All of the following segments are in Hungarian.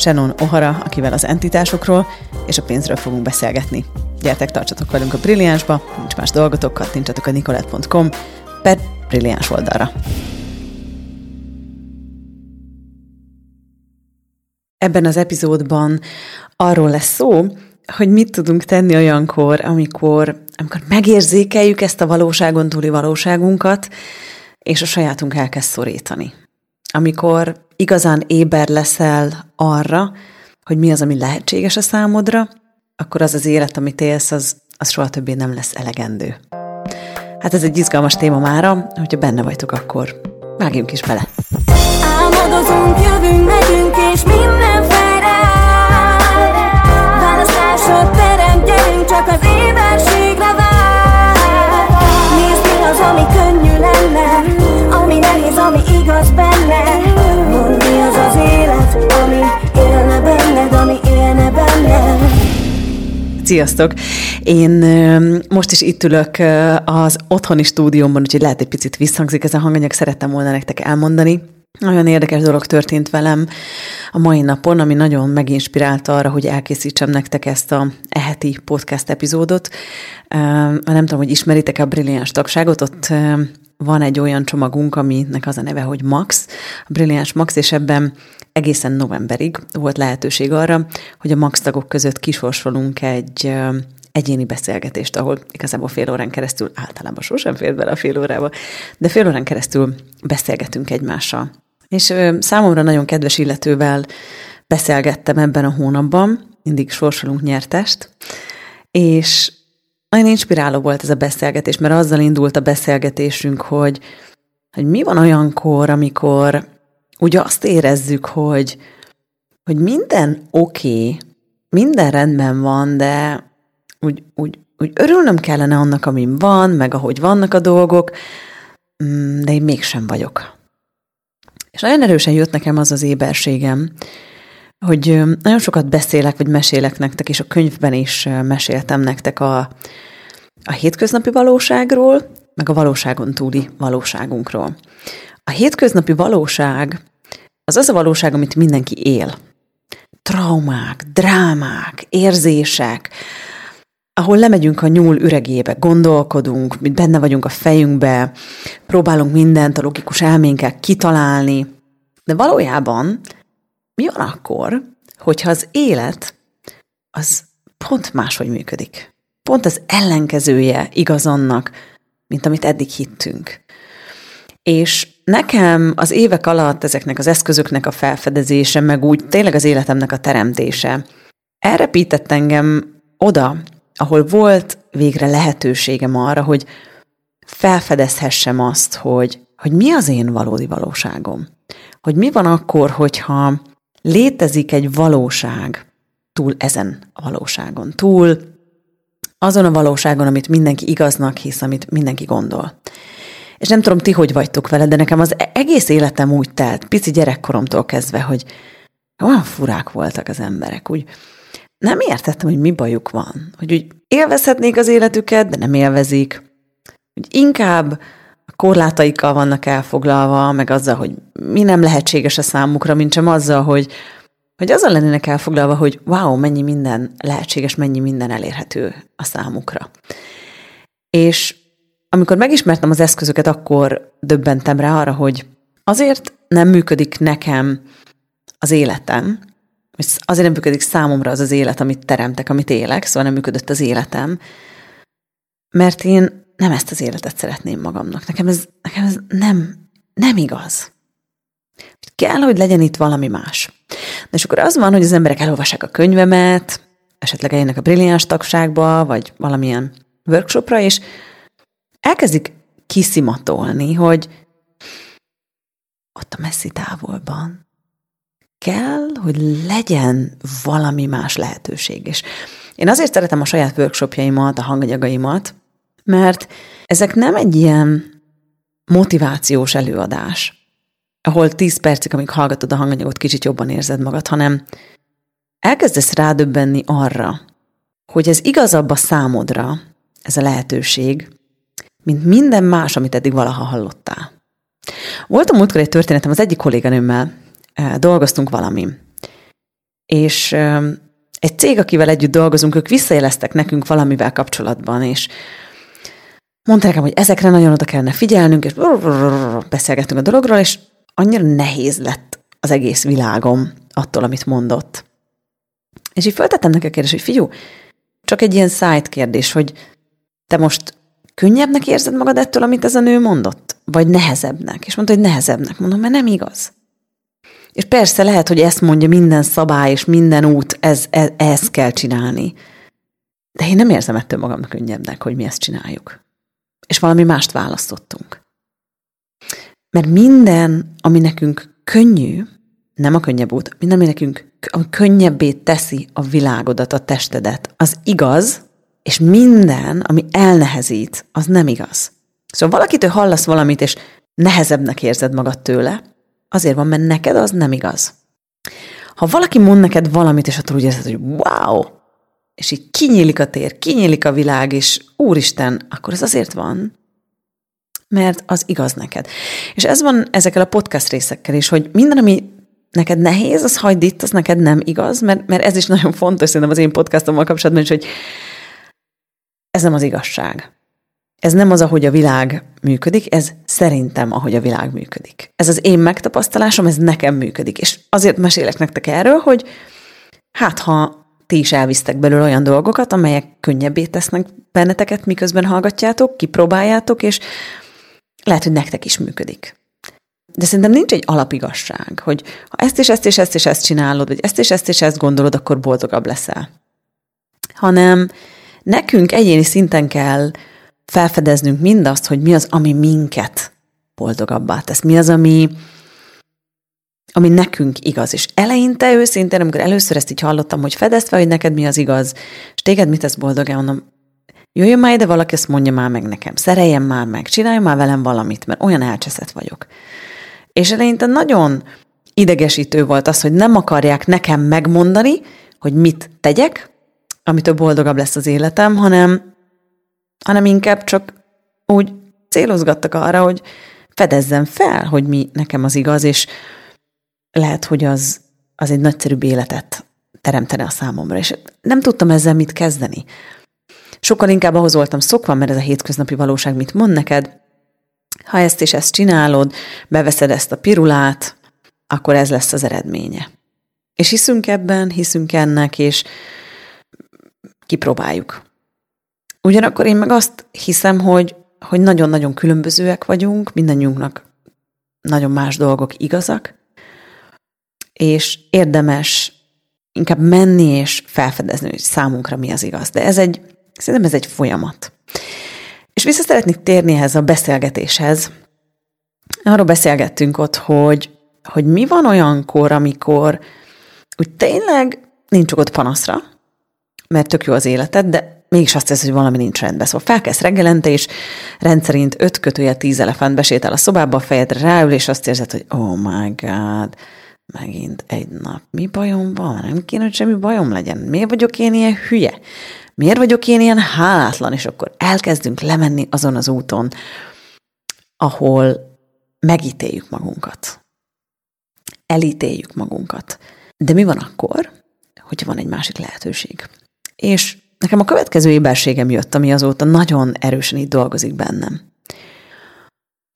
Shannon O'Hara, akivel az entitásokról és a pénzről fogunk beszélgetni. Gyertek, tartsatok velünk a Brilliánsba, nincs más dolgotok, kattintsatok a nicolette.com per Brilliáns oldalra. Ebben az epizódban arról lesz szó, hogy mit tudunk tenni olyankor, amikor, amikor megérzékeljük ezt a valóságon túli valóságunkat, és a sajátunk elkezd szorítani. Amikor igazán éber leszel arra, hogy mi az, ami lehetséges a számodra, akkor az az élet, amit élsz, az, az soha többé nem lesz elegendő. Hát ez egy izgalmas téma mára, hogyha benne vagytok, akkor vágjunk is bele. Álmodozunk, jövünk, megyünk, és minden felráll. Választásod terem, gyerünk, csak az éberségre vár. Nézd mi az, ami könnyű lenne, ami nehéz, ami igaz benne. Sziasztok! Én most is itt ülök az otthoni stúdiómban, úgyhogy lehet egy picit visszhangzik ez a hanganyag, szerettem volna nektek elmondani. Nagyon érdekes dolog történt velem a mai napon, ami nagyon meginspirálta arra, hogy elkészítsem nektek ezt a eheti podcast epizódot. Nem tudom, hogy ismeritek a brilliáns tagságot, ott van egy olyan csomagunk, aminek az a neve, hogy Max, a Brilliáns Max, és ebben egészen novemberig volt lehetőség arra, hogy a Max tagok között kisorsolunk egy egyéni beszélgetést, ahol igazából fél órán keresztül, általában sosem fér bele a fél órába, de fél órán keresztül beszélgetünk egymással. És számomra nagyon kedves illetővel beszélgettem ebben a hónapban, mindig sorsolunk nyertest, és nagyon inspiráló volt ez a beszélgetés, mert azzal indult a beszélgetésünk, hogy, hogy mi van olyankor, amikor ugye azt érezzük, hogy, hogy minden oké, okay, minden rendben van, de úgy, úgy, úgy örülnöm kellene annak, amin van, meg ahogy vannak a dolgok, mm, de én mégsem vagyok. És nagyon erősen jött nekem az az éberségem, hogy nagyon sokat beszélek, vagy mesélek nektek, és a könyvben is meséltem nektek a, a hétköznapi valóságról, meg a valóságon túli valóságunkról. A hétköznapi valóság az az a valóság, amit mindenki él. Traumák, drámák, érzések, ahol lemegyünk a nyúl üregébe, gondolkodunk, benne vagyunk a fejünkbe, próbálunk mindent a logikus elménkkel kitalálni, de valójában mi van akkor, hogyha az élet az pont máshogy működik? Pont az ellenkezője igaz annak, mint amit eddig hittünk. És nekem az évek alatt ezeknek az eszközöknek a felfedezése, meg úgy tényleg az életemnek a teremtése, elrepített engem oda, ahol volt végre lehetőségem arra, hogy felfedezhessem azt, hogy, hogy mi az én valódi valóságom. Hogy mi van akkor, hogyha létezik egy valóság túl ezen a valóságon, túl azon a valóságon, amit mindenki igaznak hisz, amit mindenki gondol. És nem tudom, ti hogy vagytok vele, de nekem az egész életem úgy telt, pici gyerekkoromtól kezdve, hogy olyan furák voltak az emberek, úgy nem értettem, hogy mi bajuk van, hogy úgy élvezhetnék az életüket, de nem élvezik, hogy inkább a korlátaikkal vannak elfoglalva, meg azzal, hogy mi nem lehetséges a számukra, mint sem azzal, hogy, hogy azzal lennének elfoglalva, hogy wow, mennyi minden lehetséges, mennyi minden elérhető a számukra. És amikor megismertem az eszközöket, akkor döbbentem rá arra, hogy azért nem működik nekem az életem, azért nem működik számomra az az élet, amit teremtek, amit élek, szóval nem működött az életem, mert én nem ezt az életet szeretném magamnak. Nekem ez, nekem ez nem, nem igaz. Kell, hogy legyen itt valami más. De és akkor az van, hogy az emberek elolvassák a könyvemet, esetleg eljönnek a brilliáns tagságba, vagy valamilyen workshopra, és elkezdik kiszimatolni, hogy ott a messzi távolban kell, hogy legyen valami más lehetőség. És én azért szeretem a saját workshopjaimat, a hanganyagaimat, mert ezek nem egy ilyen motivációs előadás, ahol 10 percig, amíg hallgatod a hanganyagot, kicsit jobban érzed magad, hanem elkezdesz rádöbbenni arra, hogy ez igazabb a számodra, ez a lehetőség, mint minden más, amit eddig valaha hallottál. Volt a múltkor egy történetem, az egyik kolléganőmmel eh, dolgoztunk valami, és eh, egy cég, akivel együtt dolgozunk, ők visszajeleztek nekünk valamivel kapcsolatban, és mondta nekem, hogy ezekre nagyon oda kellene figyelnünk, és beszélgettünk a dologról, és annyira nehéz lett az egész világom attól, amit mondott. És így feltettem neki a kérdést, hogy figyú, csak egy ilyen szájt kérdés, hogy te most könnyebbnek érzed magad ettől, amit ez a nő mondott? Vagy nehezebbnek? És mondta, hogy nehezebbnek. Mondom, mert nem igaz. És persze lehet, hogy ezt mondja minden szabály és minden út, ez, ez, ezt kell csinálni. De én nem érzem ettől magam könnyebbnek, hogy mi ezt csináljuk. És valami mást választottunk. Mert minden, ami nekünk könnyű, nem a könnyebb út, minden, ami nekünk ami könnyebbé teszi a világodat, a testedet, az igaz, és minden, ami elnehezít, az nem igaz. Szóval valakitől hallasz valamit, és nehezebbnek érzed magad tőle, azért van, mert neked az nem igaz. Ha valaki mond neked valamit, és attól úgy érzed, hogy wow, és így kinyílik a tér, kinyílik a világ, és úristen, akkor ez azért van, mert az igaz neked. És ez van ezekkel a podcast részekkel is, hogy minden, ami neked nehéz, az hagyd itt, az neked nem igaz, mert, mert ez is nagyon fontos szerintem az én podcastommal kapcsolatban is, hogy ez nem az igazság. Ez nem az, ahogy a világ működik, ez szerintem, ahogy a világ működik. Ez az én megtapasztalásom, ez nekem működik. És azért mesélek nektek erről, hogy hát ha ti is elvisztek belőle olyan dolgokat, amelyek könnyebbé tesznek benneteket, miközben hallgatjátok, kipróbáljátok, és lehet, hogy nektek is működik. De szerintem nincs egy alapigasság, hogy ha ezt és ezt és ezt és ezt csinálod, vagy ezt és ezt és ezt gondolod, akkor boldogabb leszel. Hanem nekünk egyéni szinten kell felfedeznünk mindazt, hogy mi az, ami minket boldogabbá tesz. Mi az, ami, ami nekünk igaz. És eleinte őszintén, amikor először ezt így hallottam, hogy fedezd hogy neked mi az igaz, és téged mit tesz boldogá, mondom, jöjjön már ide valaki, ezt mondja már meg nekem, szereljen már meg, csinálj már velem valamit, mert olyan elcseszett vagyok. És eleinte nagyon idegesítő volt az, hogy nem akarják nekem megmondani, hogy mit tegyek, amitől boldogabb lesz az életem, hanem, hanem inkább csak úgy célozgattak arra, hogy fedezzem fel, hogy mi nekem az igaz, és lehet, hogy az, az egy nagyszerűbb életet teremtene a számomra, és nem tudtam ezzel mit kezdeni. Sokkal inkább ahhoz voltam szokva, mert ez a hétköznapi valóság mit mond neked, ha ezt és ezt csinálod, beveszed ezt a pirulát, akkor ez lesz az eredménye. És hiszünk ebben, hiszünk ennek, és kipróbáljuk. Ugyanakkor én meg azt hiszem, hogy, hogy nagyon-nagyon különbözőek vagyunk, mindannyiunknak nagyon más dolgok igazak, és érdemes inkább menni és felfedezni, hogy számunkra mi az igaz. De ez egy, szerintem ez egy folyamat. És vissza szeretnék térni ehhez a beszélgetéshez. Arról beszélgettünk ott, hogy, hogy mi van olyankor, amikor úgy tényleg nincs ott panaszra, mert tök jó az életed, de mégis azt hiszed, hogy valami nincs rendben. Szóval felkelsz reggelente, és rendszerint öt kötője tíz elefánt besétál a szobába, a fejedre ráül, és azt érzed, hogy oh my god, megint egy nap. Mi bajom van? Nem kéne, hogy semmi bajom legyen. Miért vagyok én ilyen hülye? Miért vagyok én ilyen hálátlan? És akkor elkezdünk lemenni azon az úton, ahol megítéljük magunkat. Elítéljük magunkat. De mi van akkor, hogyha van egy másik lehetőség? És nekem a következő éberségem jött, ami azóta nagyon erősen itt dolgozik bennem.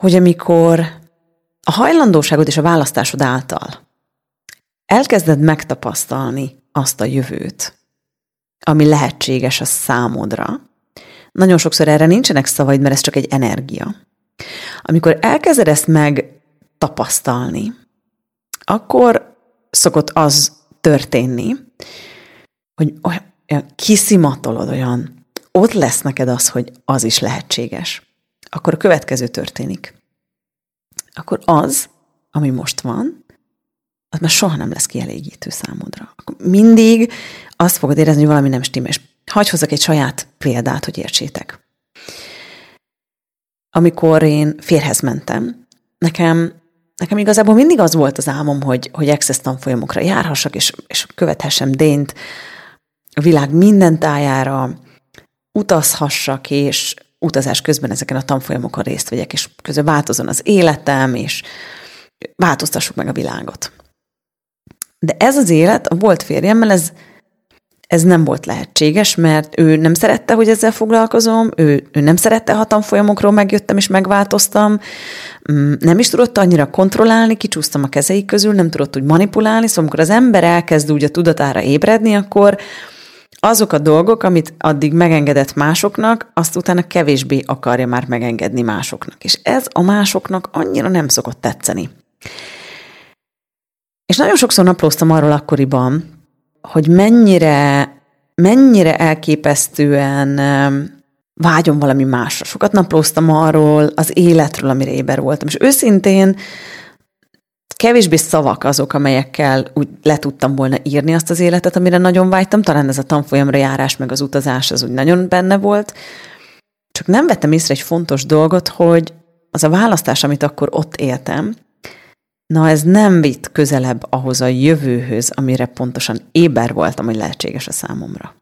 Hogy amikor a hajlandóságod és a választásod által elkezded megtapasztalni azt a jövőt, ami lehetséges a számodra, nagyon sokszor erre nincsenek szavaid, mert ez csak egy energia. Amikor elkezded ezt meg tapasztalni, akkor szokott az történni, hogy kiszimatolod, olyan ott lesz neked az, hogy az is lehetséges. Akkor a következő történik. Akkor az, ami most van, az már soha nem lesz kielégítő számodra. Akkor mindig azt fogod érezni, hogy valami nem stimmel. És hagyj hozzak egy saját példát, hogy értsétek. Amikor én férhez mentem, nekem, nekem igazából mindig az volt az álmom, hogy, hogy access tanfolyamokra járhassak, és, és követhessem Dént a világ minden tájára, utazhassak, és utazás közben ezeken a tanfolyamokon részt vegyek, és közben változon az életem, és változtassuk meg a világot. De ez az élet a volt férjemmel, ez, ez nem volt lehetséges, mert ő nem szerette, hogy ezzel foglalkozom, ő, ő nem szerette, ha tanfolyamokról megjöttem és megváltoztam, mm, nem is tudott annyira kontrollálni, kicsúsztam a kezeik közül, nem tudott úgy manipulálni, szóval amikor az ember elkezd úgy a tudatára ébredni, akkor azok a dolgok, amit addig megengedett másoknak, azt utána kevésbé akarja már megengedni másoknak. És ez a másoknak annyira nem szokott tetszeni. És nagyon sokszor naplóztam arról akkoriban, hogy mennyire, mennyire elképesztően vágyom valami másra. Sokat naplóztam arról, az életről, amire éber voltam. És őszintén kevésbé szavak azok, amelyekkel úgy le tudtam volna írni azt az életet, amire nagyon vágytam. Talán ez a tanfolyamra járás, meg az utazás, az úgy nagyon benne volt. Csak nem vettem észre egy fontos dolgot, hogy az a választás, amit akkor ott éltem, Na, ez nem vitt közelebb ahhoz a jövőhöz, amire pontosan éber voltam, hogy lehetséges a számomra.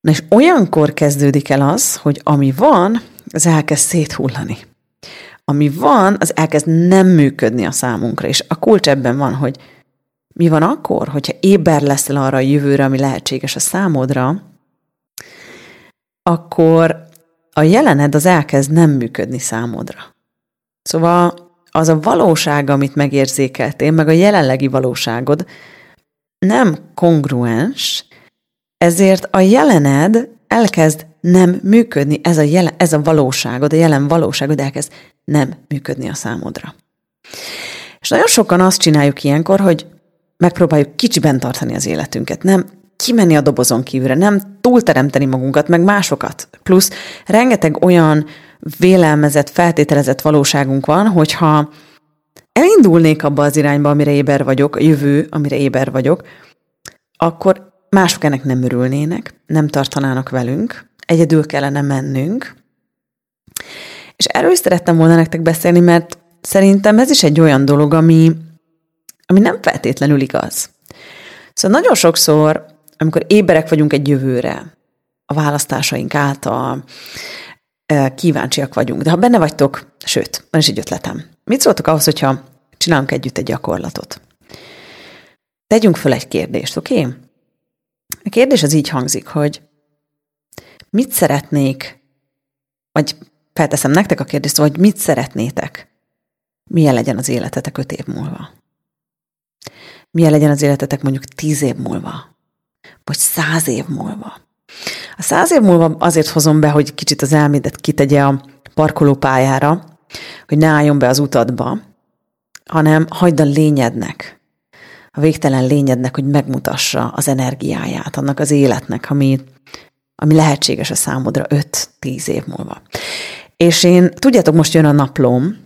Na és olyankor kezdődik el az, hogy ami van, az elkezd széthullani. Ami van, az elkezd nem működni a számunkra. És a kulcs ebben van, hogy mi van akkor, hogyha éber leszel arra a jövőre, ami lehetséges a számodra, akkor a jelened az elkezd nem működni számodra. Szóval az a valóság, amit megérzékeltél, meg a jelenlegi valóságod nem kongruens, ezért a jelened elkezd nem működni, ez a, jelen, ez a valóságod, a jelen valóságod elkezd nem működni a számodra. És nagyon sokan azt csináljuk ilyenkor, hogy megpróbáljuk kicsiben tartani az életünket, nem kimenni a dobozon kívülre, nem túlteremteni magunkat, meg másokat. Plusz rengeteg olyan vélelmezett, feltételezett valóságunk van, hogyha elindulnék abba az irányba, amire éber vagyok, a jövő, amire éber vagyok, akkor mások ennek nem örülnének, nem tartanának velünk, egyedül kellene mennünk. És erről is szerettem volna nektek beszélni, mert szerintem ez is egy olyan dolog, ami, ami nem feltétlenül igaz. Szóval nagyon sokszor, amikor éberek vagyunk egy jövőre, a választásaink által, kíváncsiak vagyunk. De ha benne vagytok, sőt, van is egy ötletem. Mit szóltok ahhoz, hogyha csinálunk együtt egy gyakorlatot? Tegyünk föl egy kérdést, oké? Okay? A kérdés az így hangzik, hogy mit szeretnék, vagy felteszem nektek a kérdést, hogy mit szeretnétek, milyen legyen az életetek öt év múlva? Milyen legyen az életetek mondjuk tíz év múlva? Vagy száz év múlva? A száz év múlva azért hozom be, hogy kicsit az elmédet kitegye a parkolópályára, hogy ne álljon be az utadba, hanem hagyd a lényednek, a végtelen lényednek, hogy megmutassa az energiáját, annak az életnek, ami, ami lehetséges a számodra 5-10 év múlva. És én, tudjátok, most jön a naplóm,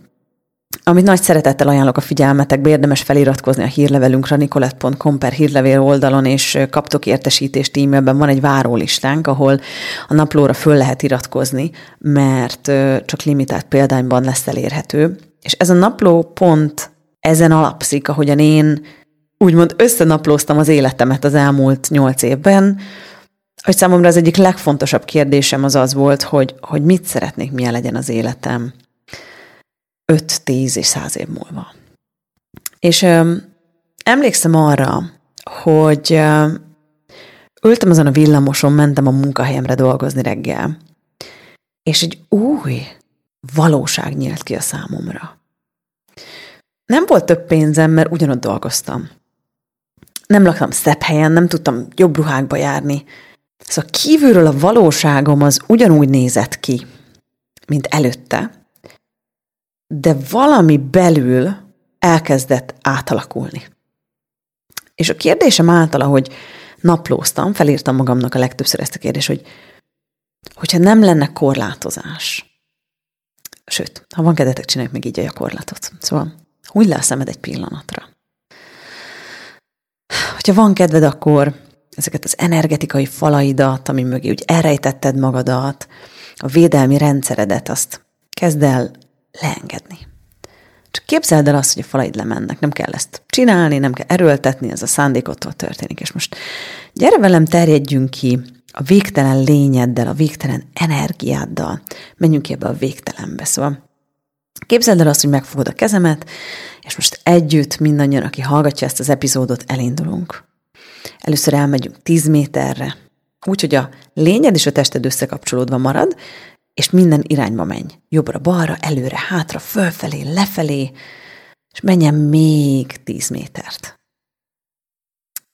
amit nagy szeretettel ajánlok a figyelmetekbe, érdemes feliratkozni a hírlevelünkre, nicolette.com per hírlevél oldalon, és kaptok értesítést e-mailben. Van egy várólistánk, ahol a naplóra föl lehet iratkozni, mert csak limitált példányban lesz elérhető. És ez a napló pont ezen alapszik, ahogyan én úgymond összenaplóztam az életemet az elmúlt nyolc évben, hogy számomra az egyik legfontosabb kérdésem az az volt, hogy, hogy mit szeretnék, milyen legyen az életem 5-10 és 100 év múlva. És ö, emlékszem arra, hogy ö, ültem azon a villamoson, mentem a munkahelyemre dolgozni reggel, és egy új valóság nyílt ki a számomra. nem volt több pénzem, mert ugyanott dolgoztam. Nem laktam szebb helyen, nem tudtam jobb ruhákba járni. Szóval kívülről a valóságom az ugyanúgy nézett ki, mint előtte, de valami belül elkezdett átalakulni. És a kérdésem által, hogy naplóztam, felírtam magamnak a legtöbbször ezt a kérdést, hogy hogyha nem lenne korlátozás, sőt, ha van kedvetek, csináljuk meg így a gyakorlatot. Szóval húgy le a szemed egy pillanatra. Hogyha van kedved, akkor ezeket az energetikai falaidat, ami mögé úgy elrejtetted magadat, a védelmi rendszeredet, azt kezd el leengedni. Csak képzeld el azt, hogy a falaid lemennek, nem kell ezt csinálni, nem kell erőltetni, ez a szándékottól történik. És most gyere velem, terjedjünk ki a végtelen lényeddel, a végtelen energiáddal, menjünk ki ebbe a végtelenbe. Szóval képzeld el azt, hogy megfogod a kezemet, és most együtt mindannyian, aki hallgatja ezt az epizódot, elindulunk. Először elmegyünk 10 méterre, úgy, hogy a lényed és a tested összekapcsolódva marad, és minden irányba menj. Jobbra-balra, előre, hátra, fölfelé, lefelé, és menjen még 10 métert.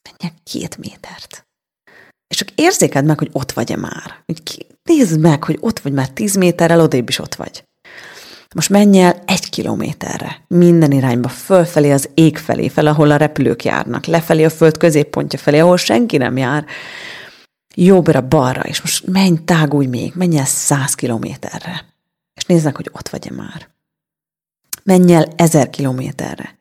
Menjen két métert. És csak érzékeld meg, hogy ott vagy-e már. Nézd meg, hogy ott vagy már 10 méterrel, odébb is ott vagy. Most menj el egy kilométerre, minden irányba, fölfelé az ég felé, fel, ahol a repülők járnak, lefelé a föld középpontja felé, ahol senki nem jár, jobbra, balra, és most menj, tágulj még, menj el száz kilométerre, és nézd meg, hogy ott vagy-e már. Menj el ezer kilométerre,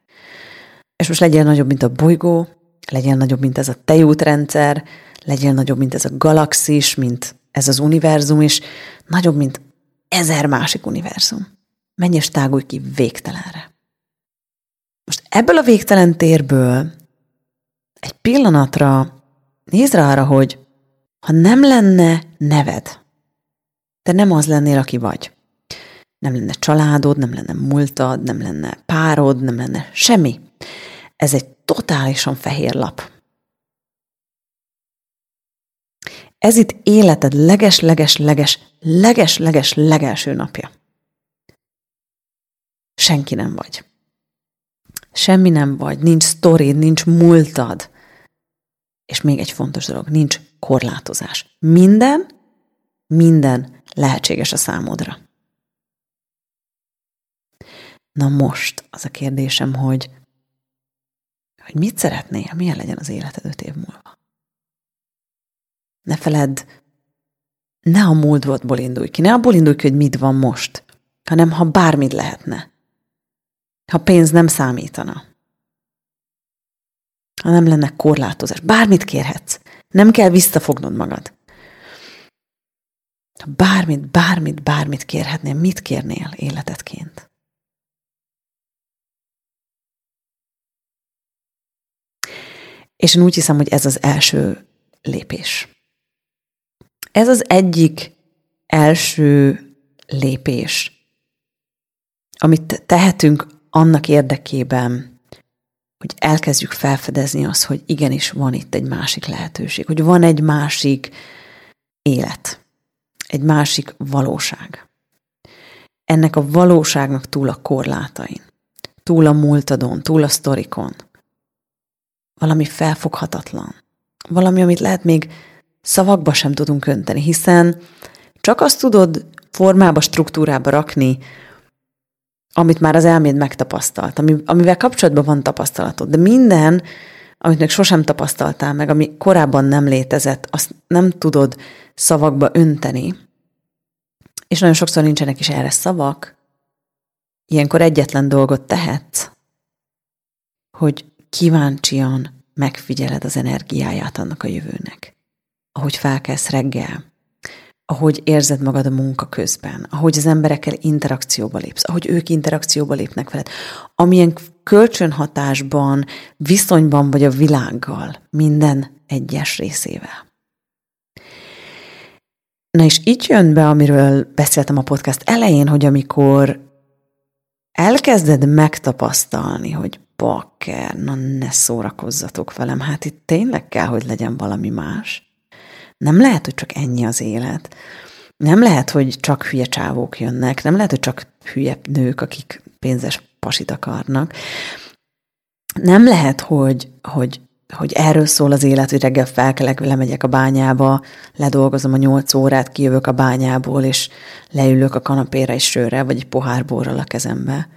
és most legyél nagyobb, mint a bolygó, legyen nagyobb, mint ez a tejútrendszer, legyen nagyobb, mint ez a galaxis, mint ez az univerzum, és nagyobb, mint ezer másik univerzum. Menj és tágulj ki végtelenre. Most ebből a végtelen térből egy pillanatra nézd rá arra, hogy ha nem lenne neved, te nem az lennél, aki vagy. Nem lenne családod, nem lenne múltad, nem lenne párod, nem lenne semmi. Ez egy totálisan fehér lap. Ez itt életed leges-leges-leges, leges-leges legelső napja. Senki nem vagy. Semmi nem vagy, nincs sztorid, nincs múltad. És még egy fontos dolog, nincs korlátozás. Minden, minden lehetséges a számodra. Na most az a kérdésem, hogy, hogy mit szeretnél, milyen legyen az életed öt év múlva. Ne feledd, ne a múltból indulj ki, ne abból indulj ki, hogy mit van most, hanem ha bármit lehetne. Ha pénz nem számítana. Ha nem lenne korlátozás. Bármit kérhetsz. Nem kell visszafognod magad. Ha bármit, bármit, bármit kérhetnél, mit kérnél életedként? És én úgy hiszem, hogy ez az első lépés. Ez az egyik első lépés, amit tehetünk annak érdekében, hogy elkezdjük felfedezni azt, hogy igenis van itt egy másik lehetőség, hogy van egy másik élet, egy másik valóság. Ennek a valóságnak túl a korlátain, túl a múltadon, túl a sztorikon. Valami felfoghatatlan. Valami, amit lehet még szavakba sem tudunk önteni, hiszen csak azt tudod formába, struktúrába rakni, amit már az elméd megtapasztalt, ami, amivel kapcsolatban van tapasztalatod. De minden, amit még sosem tapasztaltál meg, ami korábban nem létezett, azt nem tudod szavakba önteni. És nagyon sokszor nincsenek is erre szavak. Ilyenkor egyetlen dolgot tehetsz, hogy kíváncsian megfigyeled az energiáját annak a jövőnek. Ahogy felkelsz reggel, ahogy érzed magad a munka közben, ahogy az emberekkel interakcióba lépsz, ahogy ők interakcióba lépnek veled, amilyen kölcsönhatásban, viszonyban vagy a világgal, minden egyes részével. Na és itt jön be, amiről beszéltem a podcast elején, hogy amikor elkezded megtapasztalni, hogy bakker, na ne szórakozzatok velem, hát itt tényleg kell, hogy legyen valami más, nem lehet, hogy csak ennyi az élet. Nem lehet, hogy csak hülye csávók jönnek, nem lehet, hogy csak hülye nők, akik pénzes pasit akarnak. Nem lehet, hogy, hogy, hogy erről szól az élet, hogy reggel felkelek, lemegyek a bányába, ledolgozom a nyolc órát, kijövök a bányából, és leülök a kanapéra egy sörrel, vagy egy pohár borral a kezembe.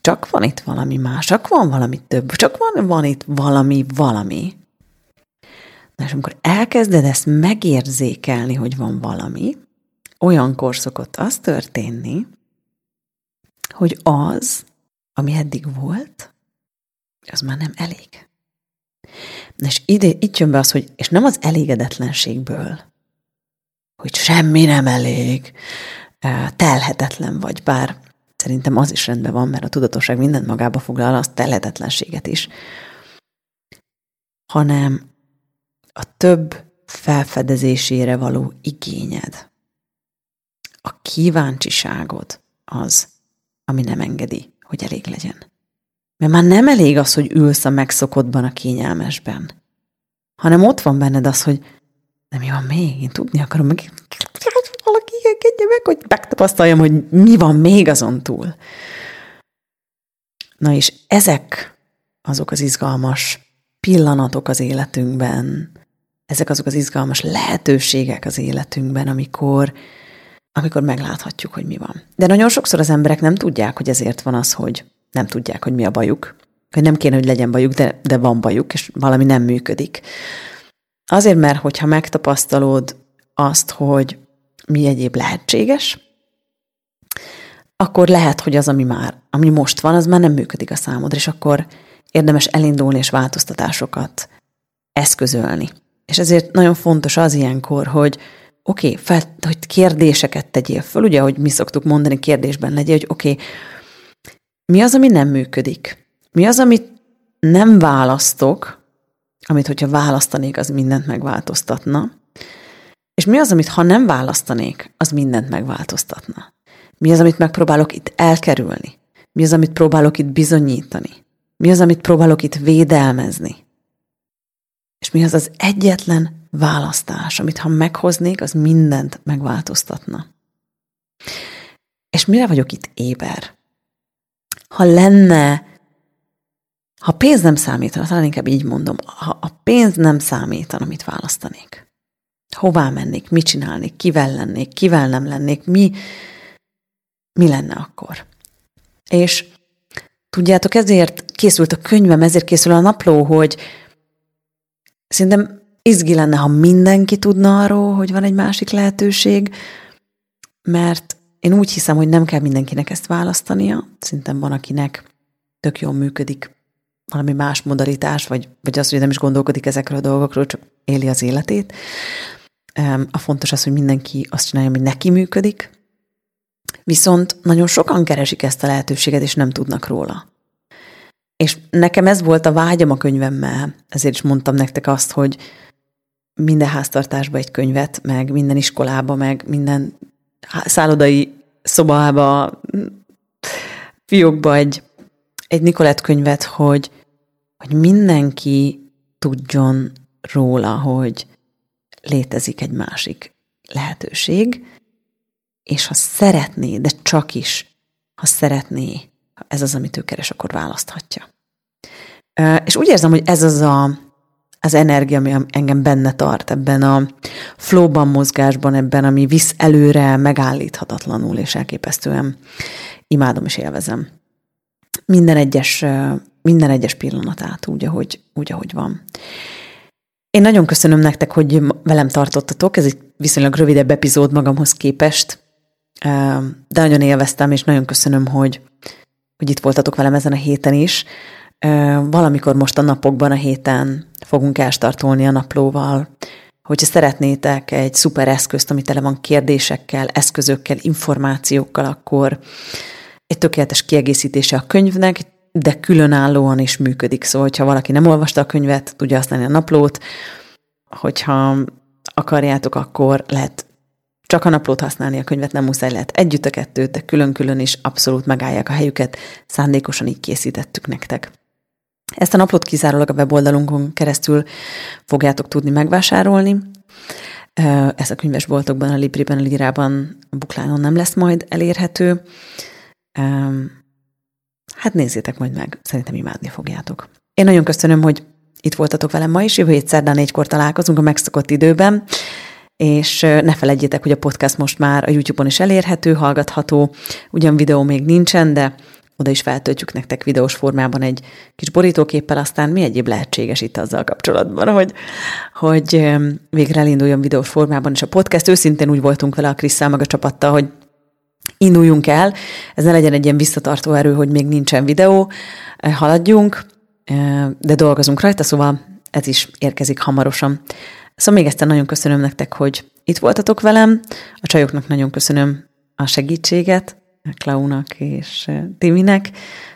Csak van itt valami más, csak van valami több, csak van, van itt valami, valami. És amikor elkezded ezt megérzékelni, hogy van valami, olyankor szokott az történni, hogy az, ami eddig volt, az már nem elég. És ide, itt jön be az, hogy, és nem az elégedetlenségből, hogy semmi nem elég, telhetetlen vagy, bár szerintem az is rendben van, mert a tudatosság mindent magába foglal, az telhetetlenséget is, hanem a több felfedezésére való igényed, a kíváncsiságod az, ami nem engedi, hogy elég legyen. Mert már nem elég az, hogy ülsz a megszokottban, a kényelmesben, hanem ott van benned az, hogy nem van még, én tudni akarom, meg valaki engedje meg, hogy megtapasztaljam, hogy mi van még azon túl. Na és ezek azok az izgalmas pillanatok az életünkben, ezek azok az izgalmas lehetőségek az életünkben, amikor, amikor megláthatjuk, hogy mi van. De nagyon sokszor az emberek nem tudják, hogy ezért van az, hogy nem tudják, hogy mi a bajuk, hogy nem kéne, hogy legyen bajuk, de, de van bajuk, és valami nem működik. Azért, mert hogyha megtapasztalod azt, hogy mi egyéb lehetséges, akkor lehet, hogy az, ami már, ami most van, az már nem működik a számodra, és akkor érdemes elindulni és változtatásokat eszközölni. És ezért nagyon fontos az ilyenkor, hogy oké, okay, hogy kérdéseket tegyél föl, ugye, hogy mi szoktuk mondani kérdésben legyél, hogy oké, okay, mi az, ami nem működik? Mi az, amit nem választok, amit, hogyha választanék, az mindent megváltoztatna? És mi az, amit ha nem választanék, az mindent megváltoztatna? Mi az, amit megpróbálok itt elkerülni? Mi az, amit próbálok itt bizonyítani? Mi az, amit próbálok itt védelmezni? És mi az az egyetlen választás, amit ha meghoznék, az mindent megváltoztatna. És mire vagyok itt éber? Ha lenne, ha pénz nem számítana, talán inkább így mondom, ha a pénz nem számítana, mit választanék? Hová mennék, mit csinálnék, kivel lennék, kivel nem lennék, mi, mi lenne akkor? És tudjátok, ezért készült a könyvem, ezért készül a napló, hogy Szerintem izgi lenne, ha mindenki tudna arról, hogy van egy másik lehetőség, mert én úgy hiszem, hogy nem kell mindenkinek ezt választania. Szerintem van, akinek tök jól működik valami más modalitás, vagy, vagy az, hogy nem is gondolkodik ezekről a dolgokról, csak éli az életét. A fontos az, hogy mindenki azt csinálja, ami neki működik. Viszont nagyon sokan keresik ezt a lehetőséget, és nem tudnak róla. És nekem ez volt a vágyam a könyvemmel, ezért is mondtam nektek azt, hogy minden háztartásba egy könyvet, meg minden iskolába, meg minden szállodai szobába, fiókba egy, egy Nikolett könyvet, hogy, hogy mindenki tudjon róla, hogy létezik egy másik lehetőség, és ha szeretné, de csak is, ha szeretné ez az, amit ő keres, akkor választhatja. És úgy érzem, hogy ez az a, az energia, ami engem benne tart ebben a flowban, mozgásban, ebben, ami visz előre megállíthatatlanul, és elképesztően imádom és élvezem. Minden egyes, minden egyes pillanatát úgy, ahogy, úgy, ahogy van. Én nagyon köszönöm nektek, hogy velem tartottatok, ez egy viszonylag rövidebb epizód magamhoz képest, de nagyon élveztem, és nagyon köszönöm, hogy, hogy itt voltatok velem ezen a héten is. Valamikor most a napokban, a héten fogunk elstartolni a naplóval. Hogyha szeretnétek egy szuper eszközt, ami tele van kérdésekkel, eszközökkel, információkkal, akkor egy tökéletes kiegészítése a könyvnek, de különállóan is működik. Szóval, hogyha valaki nem olvasta a könyvet, tudja használni a naplót, hogyha akarjátok, akkor lehet csak a naplót használni, a könyvet nem muszáj lehet együtt a kettőt, de külön-külön is abszolút megállják a helyüket, szándékosan így készítettük nektek. Ezt a naplót kizárólag a weboldalunkon keresztül fogjátok tudni megvásárolni. Ez a könyvesboltokban, a Libriben, a Lirában, a Buklánon nem lesz majd elérhető. hát nézzétek majd meg, szerintem imádni fogjátok. Én nagyon köszönöm, hogy itt voltatok velem ma is, jövő hét szerdán négykor találkozunk a megszokott időben, és ne felejtjétek, hogy a podcast most már a YouTube-on is elérhető, hallgatható, ugyan videó még nincsen, de oda is feltöltjük nektek videós formában egy kis borítóképpel, aztán mi egyéb lehetséges itt azzal kapcsolatban, hogy, hogy végre elinduljon videós formában is a podcast. Őszintén úgy voltunk vele a Krisszál meg a csapattal, hogy induljunk el, ez ne legyen egy ilyen visszatartó erő, hogy még nincsen videó, haladjunk, de dolgozunk rajta, szóval ez is érkezik hamarosan. Szóval még egyszer nagyon köszönöm nektek, hogy itt voltatok velem, a csajoknak nagyon köszönöm a segítséget, Klaunak és Timinek,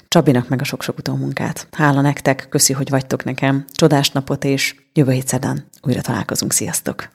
Csabinak meg a sok-sok utómunkát. Hála nektek, köszi, hogy vagytok nekem. Csodás napot, és jövő hétszedán újra találkozunk. Sziasztok!